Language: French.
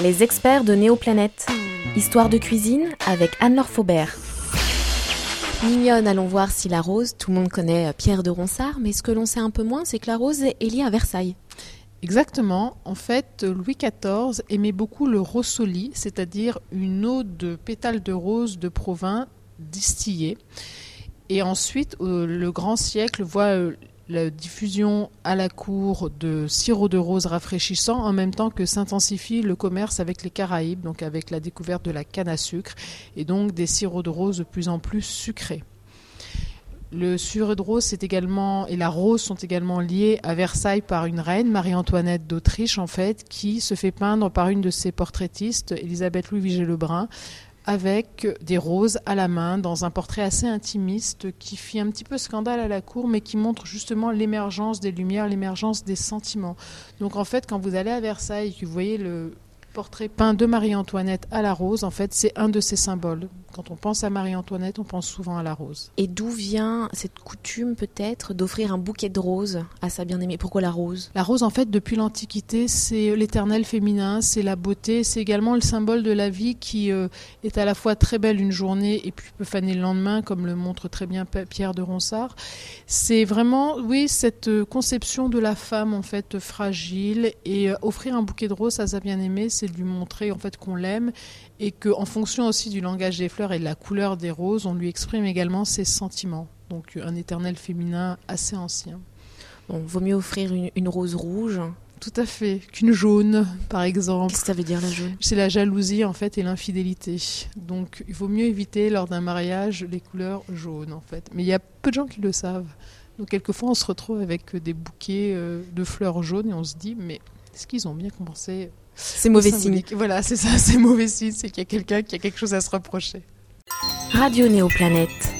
Les experts de Néoplanète. Histoire de cuisine avec Anne-Laure Faubert. Mignonne, allons voir si la rose, tout le monde connaît euh, Pierre de Ronsard, mais ce que l'on sait un peu moins, c'est que la rose est liée à Versailles. Exactement. En fait, Louis XIV aimait beaucoup le rossoli, c'est-à-dire une eau de pétales de rose de Provins distillée. Et ensuite, euh, le grand siècle voit euh, la diffusion à la cour de sirop de rose rafraîchissant en même temps que s'intensifie le commerce avec les Caraïbes, donc avec la découverte de la canne à sucre et donc des sirops de rose de plus en plus sucrés. Le sirop de rose également, et la rose sont également liés à Versailles par une reine, Marie-Antoinette d'Autriche en fait, qui se fait peindre par une de ses portraitistes, Elisabeth Louis Vigée-Lebrun, avec des roses à la main dans un portrait assez intimiste qui fit un petit peu scandale à la cour mais qui montre justement l'émergence des lumières, l'émergence des sentiments. Donc en fait quand vous allez à Versailles vous voyez le portrait peint de Marie-Antoinette à la rose, en fait c'est un de ses symboles. Quand on pense à Marie-Antoinette, on pense souvent à la rose. Et d'où vient cette coutume peut-être d'offrir un bouquet de roses à sa bien-aimée? Pourquoi la rose? La rose, en fait, depuis l'Antiquité, c'est l'éternel féminin, c'est la beauté, c'est également le symbole de la vie qui euh, est à la fois très belle une journée et puis peut faner le lendemain, comme le montre très bien Pierre de Ronsard. C'est vraiment, oui, cette euh, conception de la femme, en fait, fragile et euh, offrir un bouquet de roses à sa bien-aimée, c'est lui montrer, en fait, qu'on l'aime et qu'en fonction aussi du langage des fleurs et de la couleur des roses, on lui exprime également ses sentiments. Donc un éternel féminin assez ancien. Bon, vaut mieux offrir une, rose rouge. Tout à fait, qu'une jaune, par exemple. Qu'est-ce que ça veut dire la jaune? C'est la jalousie en fait et l'infidélité. Donc il vaut mieux éviter lors d'un mariage les couleurs jaunes en fait. Mais il y a peu de gens qui le savent. Donc quelquefois on se retrouve avec des bouquets euh, de fleurs jaunes et on se dit mais est-ce qu'ils ont bien compensé c'est mauvais signe. Voilà, c'est ça, c'est mauvais signe, c'est qu'il y a quelqu'un qui a quelque chose à se reprocher. Radio Néoplanète.